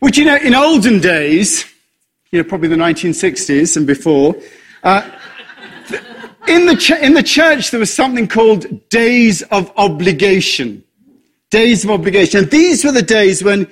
Which, you know, in olden days, you know, probably the 1960s and before, uh, in, the ch- in the church there was something called days of obligation. Days of obligation. And these were the days when,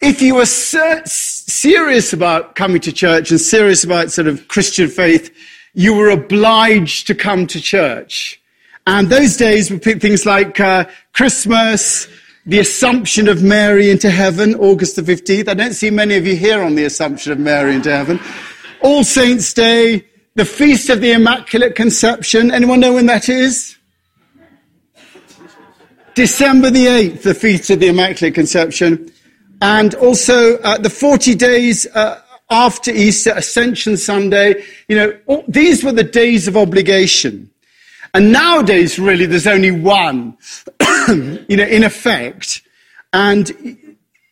if you were ser- serious about coming to church and serious about sort of Christian faith, you were obliged to come to church. And those days were things like uh, Christmas, the Assumption of Mary into heaven, August the 15th. I don't see many of you here on the Assumption of Mary into heaven. All Saints' Day, the Feast of the Immaculate Conception. Anyone know when that is? December the 8th, the Feast of the Immaculate Conception. And also uh, the 40 days uh, after Easter, Ascension Sunday. You know, all, these were the days of obligation. And nowadays, really, there's only one, you know, in effect. And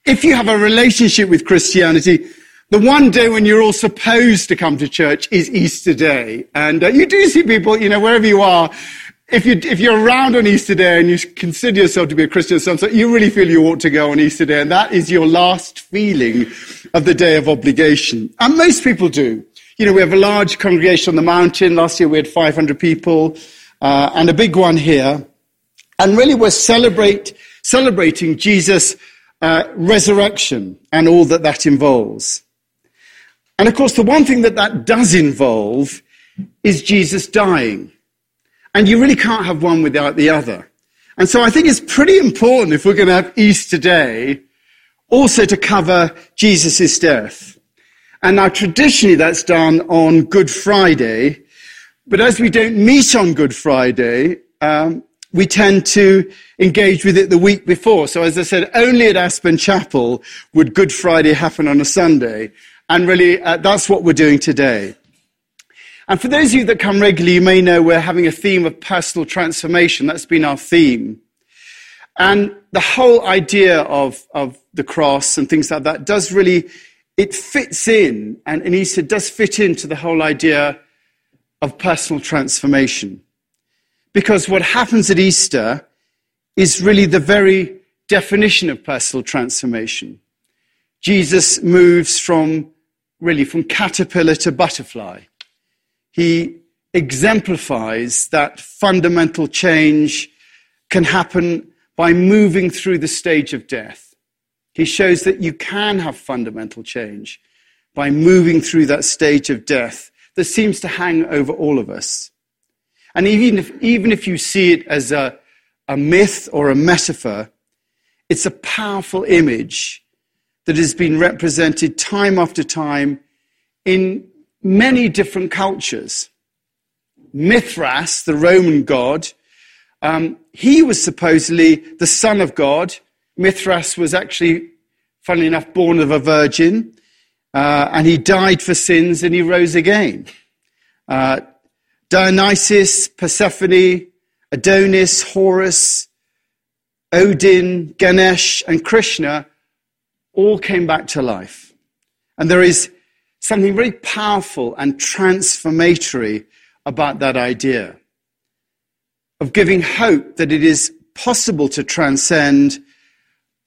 if you have a relationship with Christianity, the one day when you're all supposed to come to church is Easter Day. And uh, you do see people, you know, wherever you are, if, you, if you're around on Easter Day and you consider yourself to be a Christian, so you really feel you ought to go on Easter Day. And that is your last feeling of the day of obligation. And most people do. You know, we have a large congregation on the mountain. Last year we had 500 people uh, and a big one here. And really, we're celebrate, celebrating Jesus' uh, resurrection and all that that involves. And of course, the one thing that that does involve is Jesus dying. And you really can't have one without the other. And so I think it's pretty important if we're going to have Easter Day also to cover Jesus' death. And now traditionally that's done on Good Friday, but as we don't meet on Good Friday, um, we tend to engage with it the week before. So as I said, only at Aspen Chapel would Good Friday happen on a Sunday. And really, uh, that's what we're doing today. And for those of you that come regularly, you may know we're having a theme of personal transformation. That's been our theme. And the whole idea of, of the cross and things like that does really, it fits in, and, and Easter does fit into the whole idea of personal transformation. Because what happens at Easter is really the very definition of personal transformation. Jesus moves from really from caterpillar to butterfly. He exemplifies that fundamental change can happen by moving through the stage of death. He shows that you can have fundamental change by moving through that stage of death that seems to hang over all of us. And even if, even if you see it as a, a myth or a metaphor, it's a powerful image that has been represented time after time in many different cultures. Mithras, the Roman god, um, he was supposedly the son of God. Mithras was actually, funnily enough, born of a virgin. Uh, and he died for sins and he rose again. Uh, Dionysus, Persephone, Adonis, Horus, Odin, Ganesh, and Krishna all came back to life. And there is something very powerful and transformatory about that idea of giving hope that it is possible to transcend,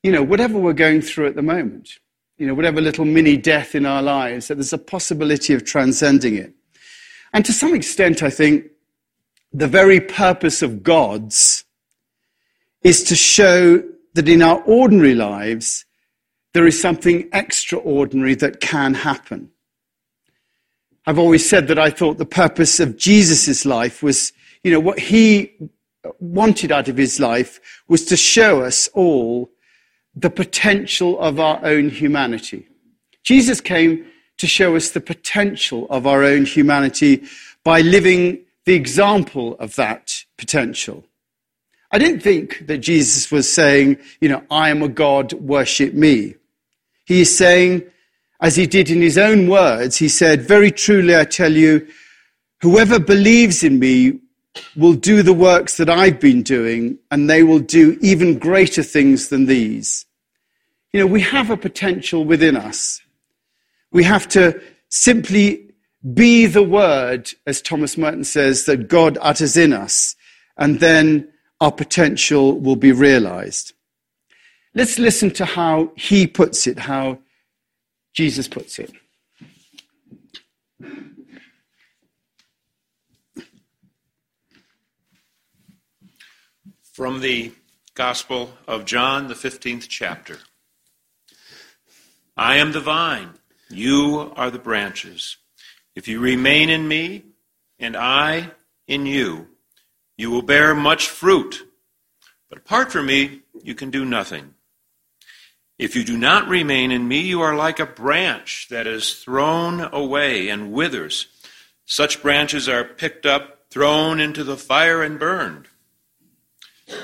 you know, whatever we're going through at the moment you know, whatever little mini death in our lives, that there's a possibility of transcending it. And to some extent, I think the very purpose of God's is to show that in our ordinary lives, there is something extraordinary that can happen. I've always said that I thought the purpose of Jesus' life was, you know, what he wanted out of his life was to show us all the potential of our own humanity. Jesus came to show us the potential of our own humanity by living the example of that potential. I didn't think that Jesus was saying, you know, I am a God, worship me. He is saying, as he did in his own words, he said, Very truly I tell you, whoever believes in me will do the works that I've been doing, and they will do even greater things than these. You know, we have a potential within us. We have to simply be the word, as Thomas Merton says, that God utters in us, and then our potential will be realized. Let's listen to how he puts it, how Jesus puts it. From the Gospel of John, the 15th chapter. I am the vine, you are the branches. If you remain in me, and I in you, you will bear much fruit. But apart from me, you can do nothing. If you do not remain in me, you are like a branch that is thrown away and withers. Such branches are picked up, thrown into the fire, and burned.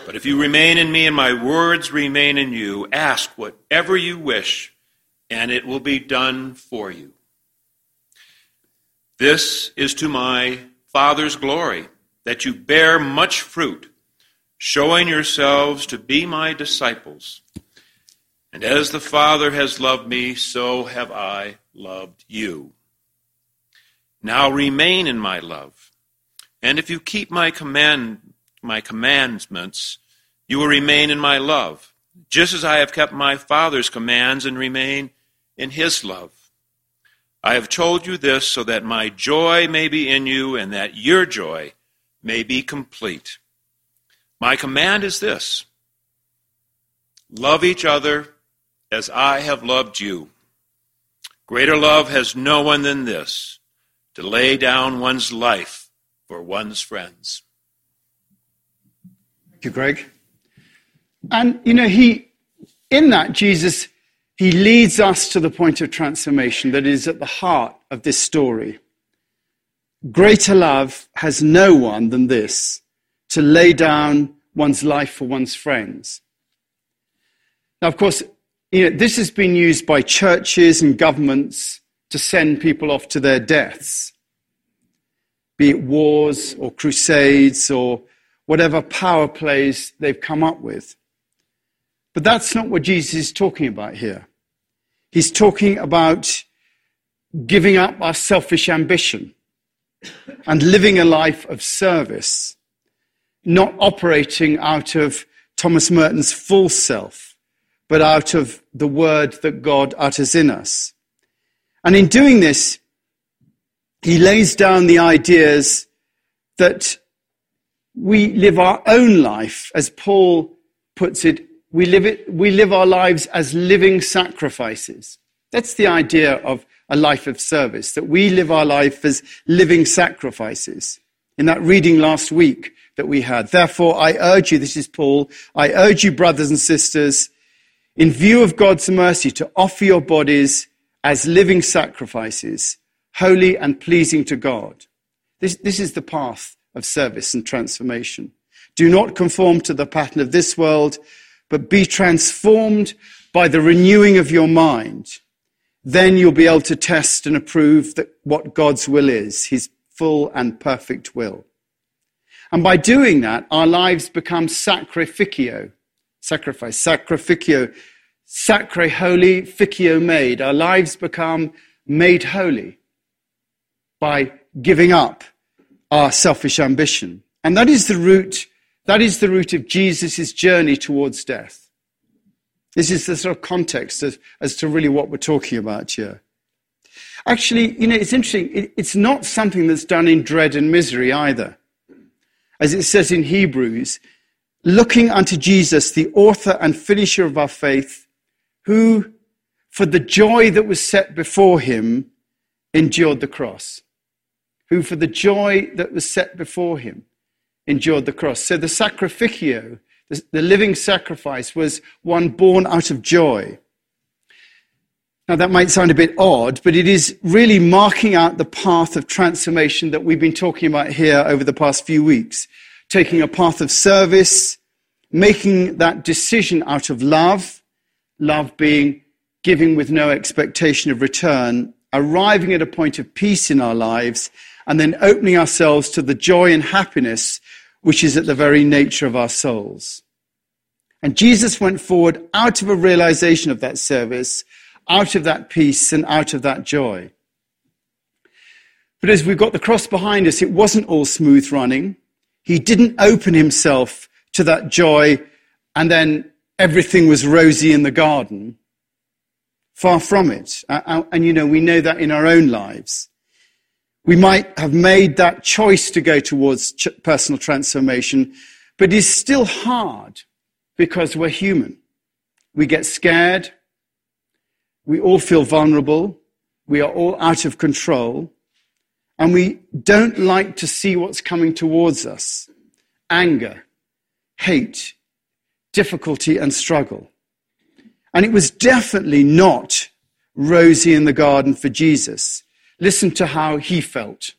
But if you remain in me and my words remain in you, ask whatever you wish, and it will be done for you. This is to my Father's glory, that you bear much fruit, showing yourselves to be my disciples. And as the Father has loved me, so have I loved you. Now remain in my love. And if you keep my command, my commandments, you will remain in my love, just as I have kept my Father's commands and remain in his love. I have told you this so that my joy may be in you and that your joy may be complete. My command is this love each other as I have loved you. Greater love has no one than this to lay down one's life for one's friends. Thank you, Greg. And, you know, he, in that, Jesus, he leads us to the point of transformation that is at the heart of this story. Greater love has no one than this to lay down one's life for one's friends. Now, of course, you know, this has been used by churches and governments to send people off to their deaths, be it wars or crusades or whatever power plays they've come up with. But that's not what Jesus is talking about here. He's talking about giving up our selfish ambition and living a life of service, not operating out of Thomas Merton's full self but out of the word that God utters in us. And in doing this, he lays down the ideas that we live our own life, as Paul puts it, we live, it, we live our lives as living sacrifices. That's the idea of a life of service, that we live our life as living sacrifices. In that reading last week that we had, therefore I urge you, this is Paul, I urge you, brothers and sisters, in view of God's mercy, to offer your bodies as living sacrifices, holy and pleasing to God. This, this is the path of service and transformation. Do not conform to the pattern of this world, but be transformed by the renewing of your mind. Then you'll be able to test and approve that what God's will is, his full and perfect will. And by doing that, our lives become sacrificio, sacrifice, sacrificio, sacre holy, ficio made. Our lives become made holy by giving up our selfish ambition. And that is the root, that is the root of Jesus' journey towards death. This is the sort of context as, as to really what we're talking about here. Actually, you know, it's interesting. It, it's not something that's done in dread and misery either. As it says in Hebrews, looking unto Jesus, the author and finisher of our faith, who, for the joy that was set before him, endured the cross. Who, for the joy that was set before him, endured the cross. So the sacrificio, the, the living sacrifice, was one born out of joy. Now, that might sound a bit odd, but it is really marking out the path of transformation that we've been talking about here over the past few weeks taking a path of service, making that decision out of love, love being giving with no expectation of return, arriving at a point of peace in our lives, and then opening ourselves to the joy and happiness which is at the very nature of our souls. And Jesus went forward out of a realization of that service, out of that peace, and out of that joy. But as we've got the cross behind us, it wasn't all smooth running. He didn't open himself to that joy and then everything was rosy in the garden. Far from it. And, you know, we know that in our own lives. We might have made that choice to go towards ch- personal transformation, but it's still hard because we're human. We get scared. We all feel vulnerable. We are all out of control. And we don't like to see what's coming towards us anger, hate, difficulty, and struggle. And it was definitely not rosy in the garden for Jesus. Listen to how he felt.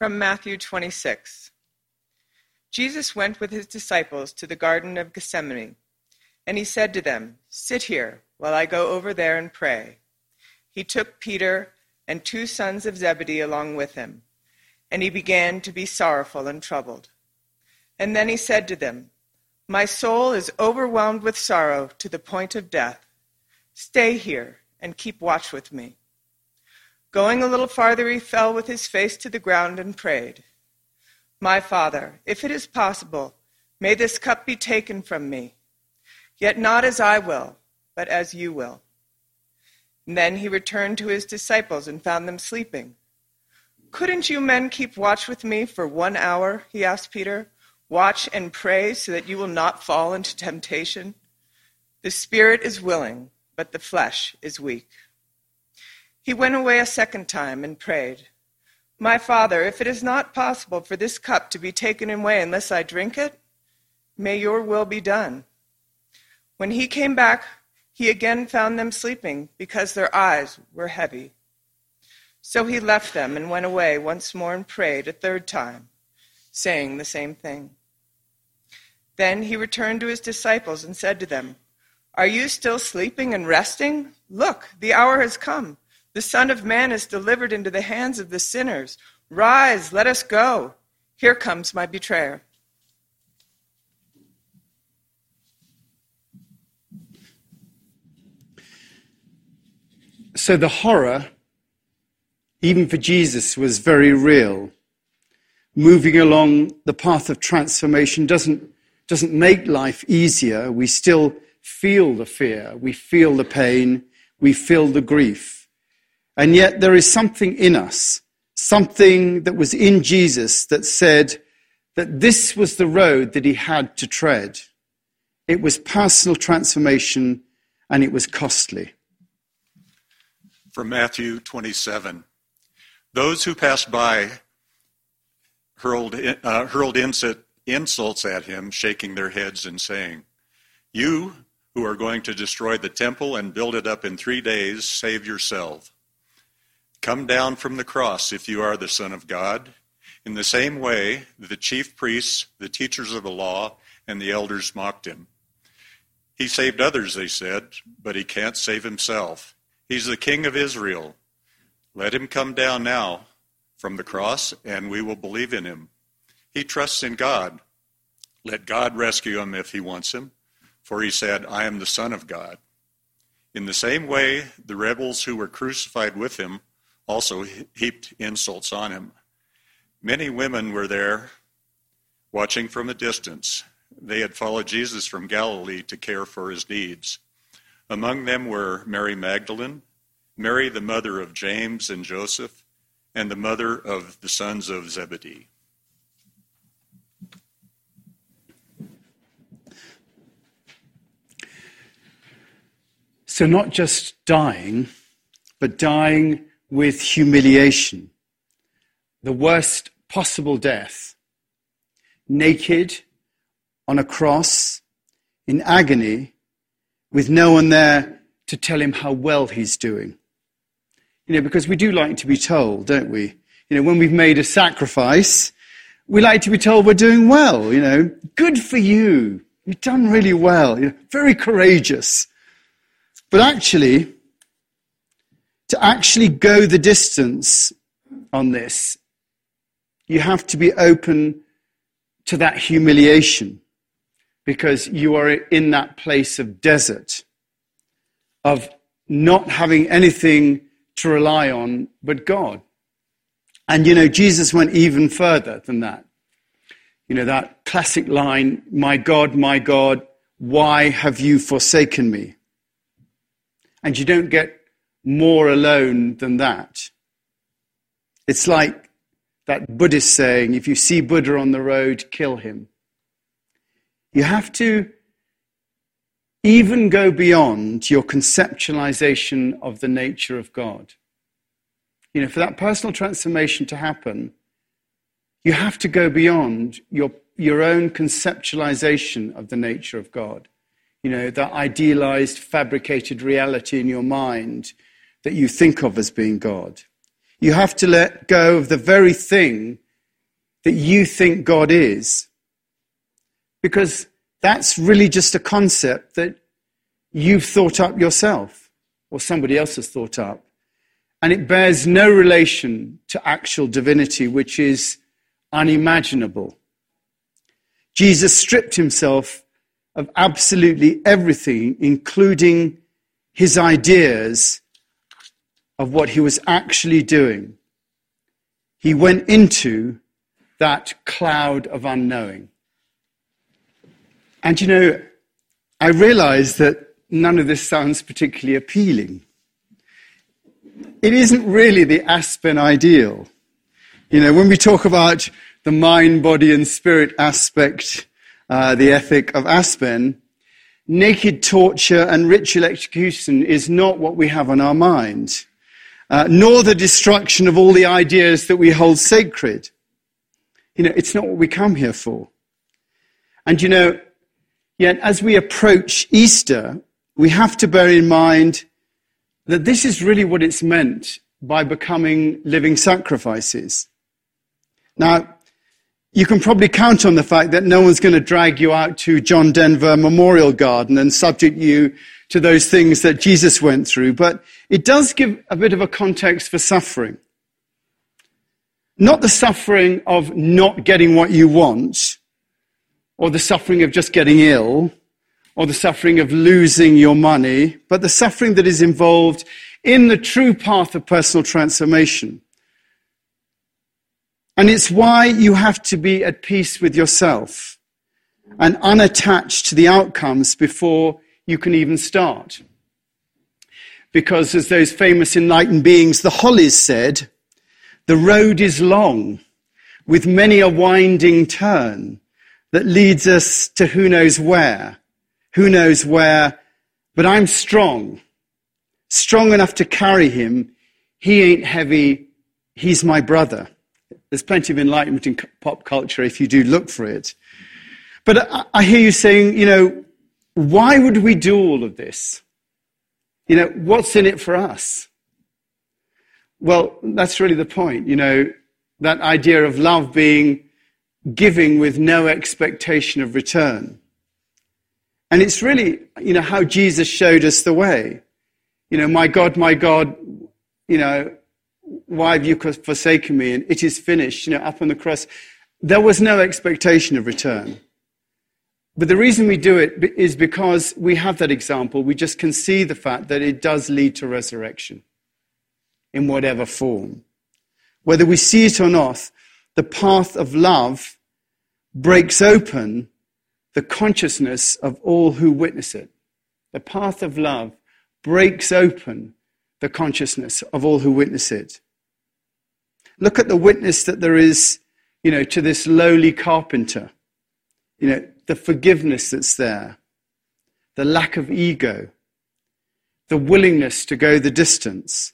From Matthew 26. Jesus went with his disciples to the Garden of Gethsemane, and he said to them, Sit here while I go over there and pray. He took Peter and two sons of Zebedee along with him, and he began to be sorrowful and troubled. And then he said to them, My soul is overwhelmed with sorrow to the point of death. Stay here and keep watch with me. Going a little farther, he fell with his face to the ground and prayed, My Father, if it is possible, may this cup be taken from me. Yet not as I will, but as you will. And then he returned to his disciples and found them sleeping. Couldn't you men keep watch with me for one hour? He asked Peter. Watch and pray so that you will not fall into temptation. The spirit is willing, but the flesh is weak. He went away a second time and prayed, My Father, if it is not possible for this cup to be taken away unless I drink it, may your will be done. When he came back, he again found them sleeping because their eyes were heavy. So he left them and went away once more and prayed a third time, saying the same thing. Then he returned to his disciples and said to them, Are you still sleeping and resting? Look, the hour has come the Son of Man is delivered into the hands of the sinners. Rise, let us go. Here comes my betrayer. So the horror, even for Jesus, was very real. Moving along the path of transformation doesn't, doesn't make life easier. We still feel the fear, we feel the pain, we feel the grief. And yet there is something in us, something that was in Jesus that said that this was the road that he had to tread. It was personal transformation and it was costly. From Matthew 27 Those who passed by hurled, uh, hurled insults at him, shaking their heads and saying, You who are going to destroy the temple and build it up in three days, save yourself. Come down from the cross if you are the Son of God. In the same way, the chief priests, the teachers of the law, and the elders mocked him. He saved others, they said, but he can't save himself. He's the King of Israel. Let him come down now from the cross, and we will believe in him. He trusts in God. Let God rescue him if he wants him, for he said, I am the Son of God. In the same way, the rebels who were crucified with him also heaped insults on him. Many women were there watching from a distance. They had followed Jesus from Galilee to care for his needs. Among them were Mary Magdalene, Mary, the mother of James and Joseph, and the mother of the sons of Zebedee. So, not just dying, but dying with humiliation, the worst possible death, naked on a cross, in agony, with no one there to tell him how well he's doing. You know, because we do like to be told, don't we? You know, when we've made a sacrifice, we like to be told we're doing well, you know, good for you. You've done really well. You're very courageous. But actually, to actually go the distance on this, you have to be open to that humiliation because you are in that place of desert, of not having anything to rely on but God. And you know, Jesus went even further than that. You know, that classic line, My God, my God, why have you forsaken me? And you don't get more alone than that. It's like that Buddhist saying, if you see Buddha on the road, kill him. You have to even go beyond your conceptualization of the nature of God. You know, for that personal transformation to happen, you have to go beyond your, your own conceptualization of the nature of God. You know, that idealized, fabricated reality in your mind that you think of as being God. You have to let go of the very thing that you think God is. Because that's really just a concept that you've thought up yourself or somebody else has thought up. And it bears no relation to actual divinity, which is unimaginable. Jesus stripped himself of absolutely everything, including his ideas of what he was actually doing. He went into that cloud of unknowing. And you know, I realize that none of this sounds particularly appealing. It isn't really the Aspen ideal. You know, when we talk about the mind, body, and spirit aspect, uh, the ethic of Aspen, naked torture and ritual execution is not what we have on our mind uh, nor the destruction of all the ideas that we hold sacred. You know, it's not what we come here for. And you know, yet as we approach Easter, we have to bear in mind that this is really what it's meant by becoming living sacrifices. Now, you can probably count on the fact that no one's going to drag you out to John Denver Memorial Garden and subject you to those things that Jesus went through, but it does give a bit of a context for suffering. Not the suffering of not getting what you want, or the suffering of just getting ill, or the suffering of losing your money, but the suffering that is involved in the true path of personal transformation. And it's why you have to be at peace with yourself and unattached to the outcomes before you can even start. Because as those famous enlightened beings, the Hollies said, the road is long with many a winding turn that leads us to who knows where, who knows where, but I'm strong, strong enough to carry him. He ain't heavy. He's my brother. There's plenty of enlightenment in pop culture if you do look for it. But I hear you saying, you know, why would we do all of this? You know, what's in it for us? Well, that's really the point. You know, that idea of love being giving with no expectation of return. And it's really, you know, how Jesus showed us the way. You know, my God, my God, you know, why have you forsaken me? And it is finished, you know, up on the cross. There was no expectation of return. But the reason we do it is because we have that example. We just can see the fact that it does lead to resurrection in whatever form. Whether we see it or not, the path of love breaks open the consciousness of all who witness it. The path of love breaks open the consciousness of all who witness it. Look at the witness that there is, you know, to this lowly carpenter. You know, the forgiveness that's there, the lack of ego, the willingness to go the distance,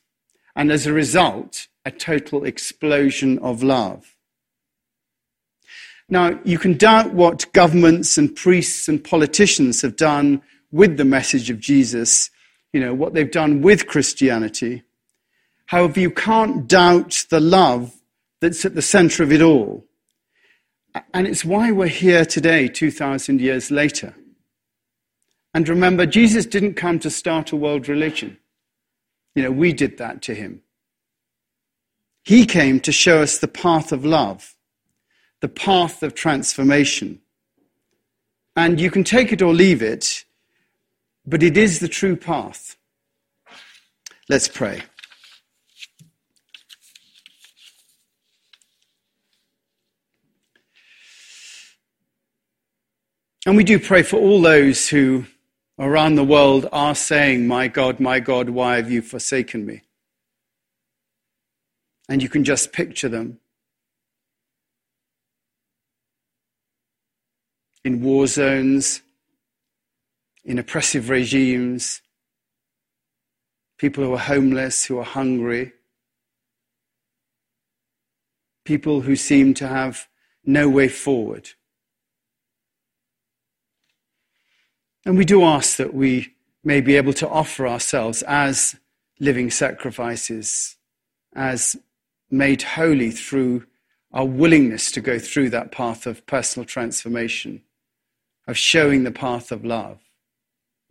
and as a result, a total explosion of love. Now, you can doubt what governments and priests and politicians have done with the message of Jesus, you know, what they've done with Christianity. However, you can't doubt the love that's at the center of it all. And it's why we're here today, 2,000 years later. And remember, Jesus didn't come to start a world religion. You know, we did that to him. He came to show us the path of love, the path of transformation. And you can take it or leave it, but it is the true path. Let's pray. And we do pray for all those who around the world are saying, My God, my God, why have you forsaken me? And you can just picture them in war zones, in oppressive regimes, people who are homeless, who are hungry, people who seem to have no way forward. And we do ask that we may be able to offer ourselves as living sacrifices, as made holy through our willingness to go through that path of personal transformation, of showing the path of love.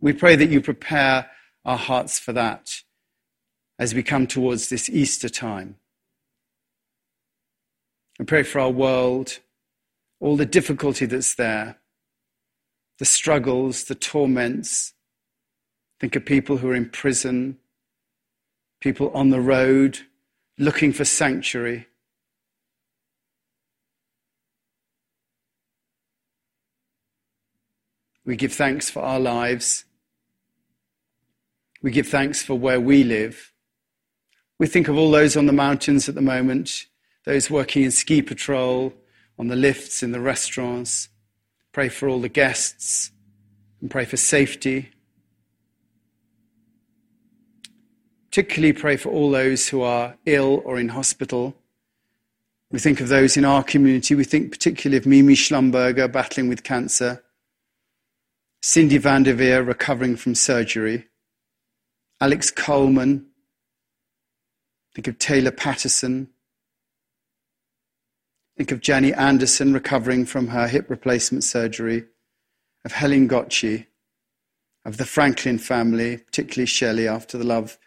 We pray that you prepare our hearts for that as we come towards this Easter time. And pray for our world, all the difficulty that's there, the struggles, the torments. Think of people who are in prison, people on the road looking for sanctuary. We give thanks for our lives. We give thanks for where we live. We think of all those on the mountains at the moment, those working in ski patrol, on the lifts, in the restaurants. Pray for all the guests and pray for safety. Particularly pray for all those who are ill or in hospital. We think of those in our community. We think particularly of Mimi Schlumberger battling with cancer, Cindy van der Veer recovering from surgery, Alex Coleman. Think of Taylor Patterson, Think of Jenny Anderson recovering from her hip replacement surgery, of Helen Gotchi, of the Franklin family, particularly Shelley after the love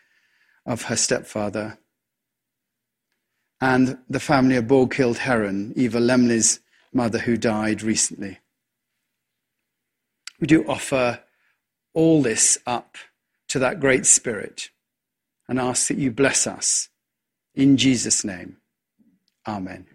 of her stepfather, and the family of Borghild Heron, Eva Lemley's mother who died recently. We do offer all this up to that great spirit and ask that you bless us in Jesus' name. Amen.